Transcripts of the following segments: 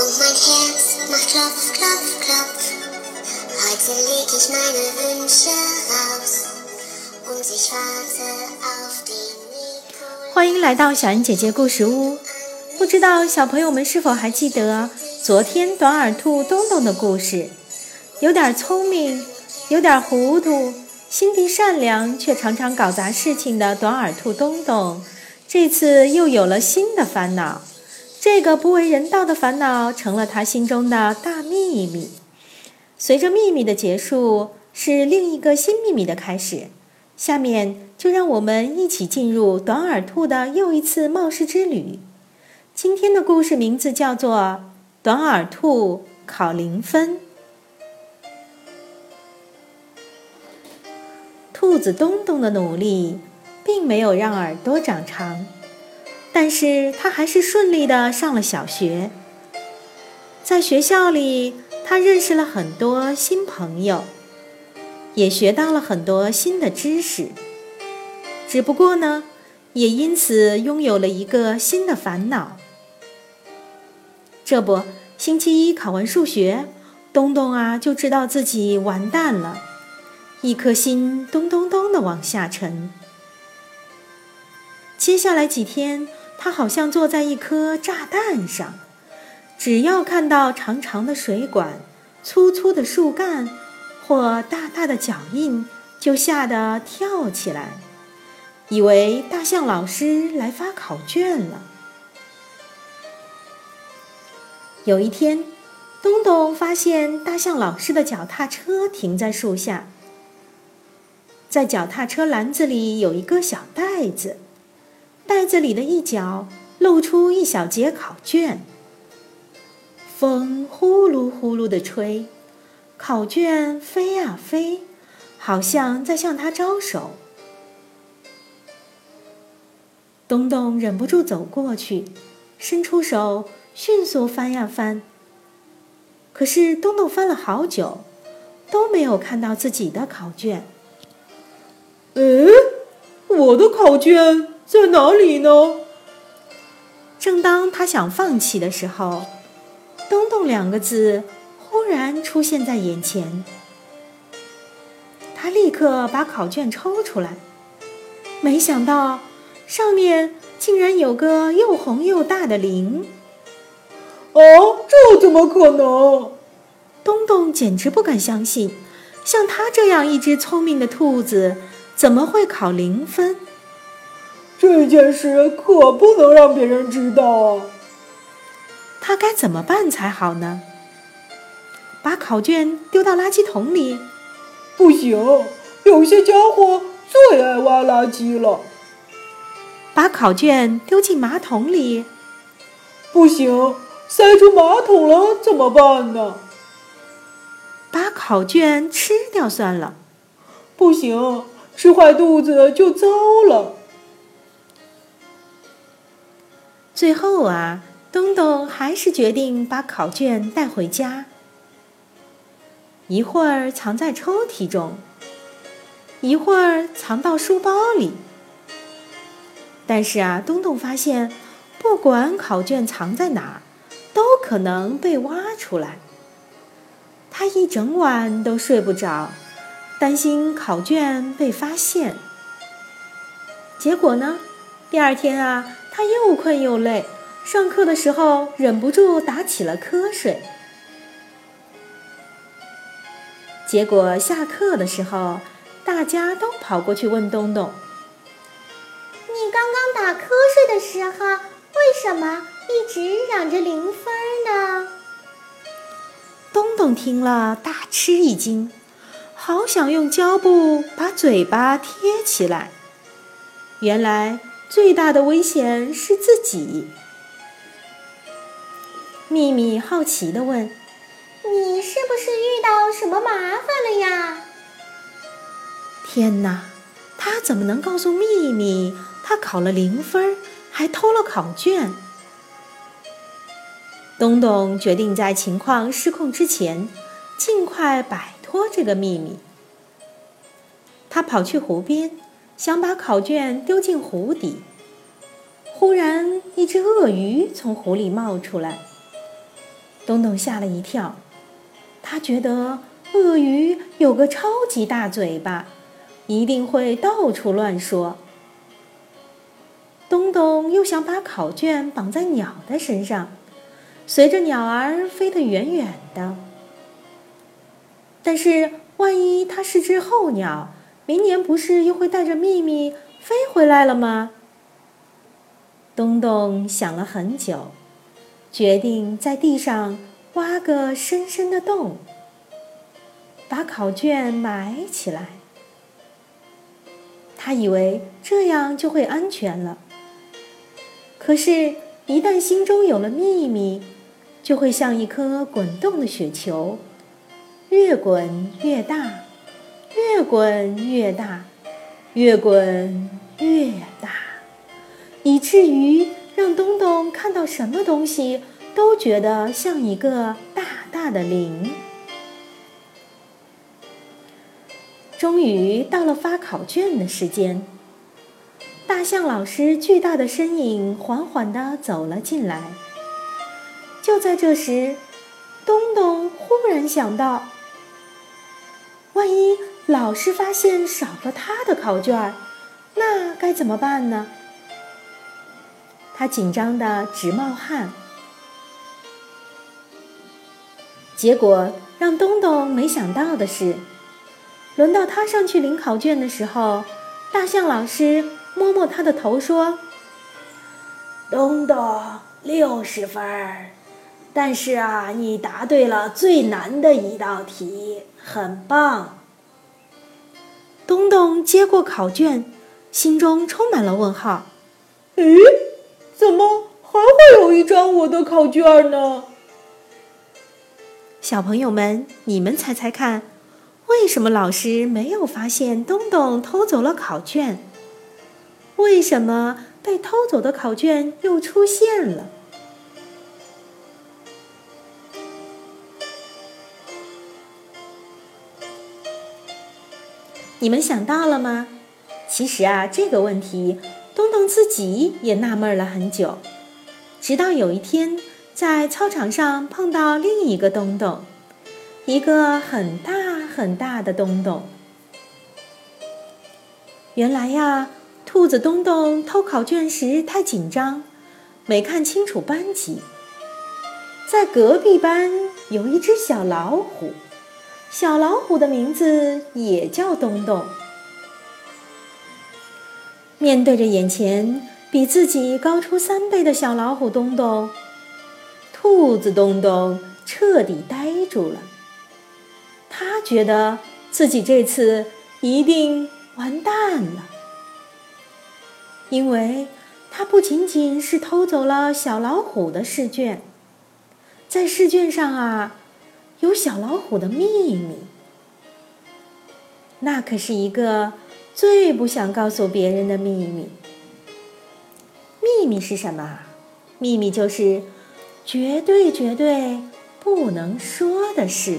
Und mein Herz macht Klopf, Klopf, Klopf. Heute leg ich meine Wünsche raus und ich warte auf den Nikolaus. 欢迎来到小恩姐姐故事屋。不知道小朋友们是否还记得昨天短耳兔东东的故事？有点聪明，有点糊涂，心地善良，却常常搞砸事情的短耳兔东东，这次又有了新的烦恼。这个不为人道的烦恼成了他心中的大秘密。随着秘密的结束，是另一个新秘密的开始。下面就让我们一起进入短耳兔的又一次冒失之旅。今天的故事名字叫做《短耳兔考零分》。兔子东东的努力，并没有让耳朵长长。但是他还是顺利的上了小学。在学校里，他认识了很多新朋友，也学到了很多新的知识。只不过呢，也因此拥有了一个新的烦恼。这不，星期一考完数学，东东啊就知道自己完蛋了，一颗心咚咚咚的往下沉。接下来几天。他好像坐在一颗炸弹上，只要看到长长的水管、粗粗的树干或大大的脚印，就吓得跳起来，以为大象老师来发考卷了。有一天，东东发现大象老师的脚踏车停在树下，在脚踏车篮子里有一个小袋子。袋子里的一角露出一小节考卷，风呼噜呼噜地吹，考卷飞呀飞，好像在向他招手。东东忍不住走过去，伸出手，迅速翻呀翻。可是东东翻了好久，都没有看到自己的考卷。哎，我的考卷。在哪里呢？正当他想放弃的时候，“东东”两个字忽然出现在眼前。他立刻把考卷抽出来，没想到上面竟然有个又红又大的零。哦，这怎么可能？东东简直不敢相信，像他这样一只聪明的兔子，怎么会考零分？这件事可不能让别人知道啊！他该怎么办才好呢？把考卷丢到垃圾桶里？不行，有些家伙最爱挖垃圾了。把考卷丢进马桶里？不行，塞出马桶了怎么办呢？把考卷吃掉算了？不行，吃坏肚子就糟了。最后啊，东东还是决定把考卷带回家，一会儿藏在抽屉中，一会儿藏到书包里。但是啊，东东发现，不管考卷藏在哪儿，都可能被挖出来。他一整晚都睡不着，担心考卷被发现。结果呢，第二天啊。他又困又累，上课的时候忍不住打起了瞌睡。结果下课的时候，大家都跑过去问东东：“你刚刚打瞌睡的时候，为什么一直嚷着零分呢？”东东听了大吃一惊，好想用胶布把嘴巴贴起来。原来。最大的危险是自己。秘密好奇的问：“你是不是遇到什么麻烦了呀？”天哪，他怎么能告诉秘密他考了零分，还偷了考卷？东东决定在情况失控之前，尽快摆脱这个秘密。他跑去湖边。想把考卷丢进湖底，忽然一只鳄鱼从湖里冒出来。东东吓了一跳，他觉得鳄鱼有个超级大嘴巴，一定会到处乱说。东东又想把考卷绑在鸟的身上，随着鸟儿飞得远远的。但是，万一它是只候鸟，明年不是又会带着秘密飞回来了吗？东东想了很久，决定在地上挖个深深的洞，把考卷埋起来。他以为这样就会安全了。可是，一旦心中有了秘密，就会像一颗滚动的雪球，越滚越大，越滚越大，越滚越大，以至于让东东看到什么东西都觉得像一个大大的零。终于到了发考卷的时间。大象老师巨大的身影缓缓地走了进来。就在这时，东东忽然想到：万一老师发现少了他的考卷，那该怎么办呢？他紧张的直冒汗。结果让东东没想到的是，轮到他上去领考卷的时候，大象老师。摸摸他的头说：“东东，六十分，但是啊，你答对了最难的一道题，很棒。”东东接过考卷，心中充满了问号：“咦，怎么还会有一张我的考卷呢？”小朋友们，你们猜猜看，为什么老师没有发现东东偷走了考卷？为什么被偷走的考卷又出现了？你们想到了吗？其实啊，这个问题东东自己也纳闷了很久，直到有一天在操场上碰到另一个东东，一个很大很大的东东。原来呀。兔子东东偷考卷时太紧张，没看清楚班级。在隔壁班有一只小老虎，小老虎的名字也叫东东。面对着眼前比自己高出三倍的小老虎东东，兔子东东彻底呆住了。他觉得自己这次一定完蛋了。因为他不仅仅是偷走了小老虎的试卷，在试卷上啊，有小老虎的秘密。那可是一个最不想告诉别人的秘密。秘密是什么？秘密就是绝对绝对不能说的事。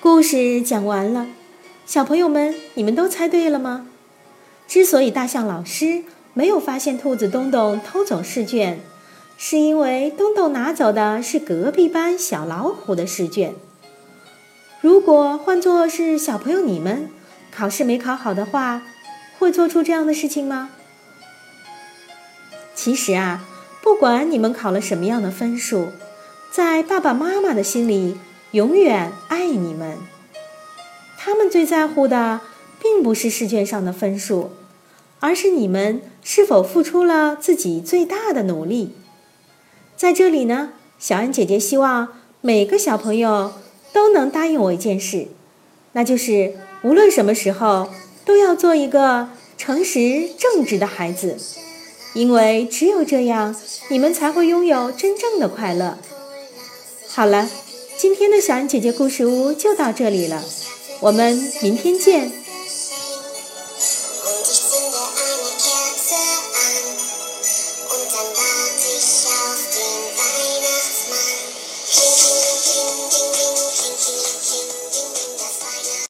故事讲完了。小朋友们，你们都猜对了吗？之所以大象老师没有发现兔子东东偷走试卷，是因为东东拿走的是隔壁班小老虎的试卷。如果换作是小朋友你们，考试没考好的话，会做出这样的事情吗？其实啊，不管你们考了什么样的分数，在爸爸妈妈的心里，永远爱你们。他们最在乎的，并不是试卷上的分数，而是你们是否付出了自己最大的努力。在这里呢，小安姐姐希望每个小朋友都能答应我一件事，那就是无论什么时候都要做一个诚实正直的孩子，因为只有这样，你们才会拥有真正的快乐。好了，今天的小安姐姐故事屋就到这里了。我们明天见。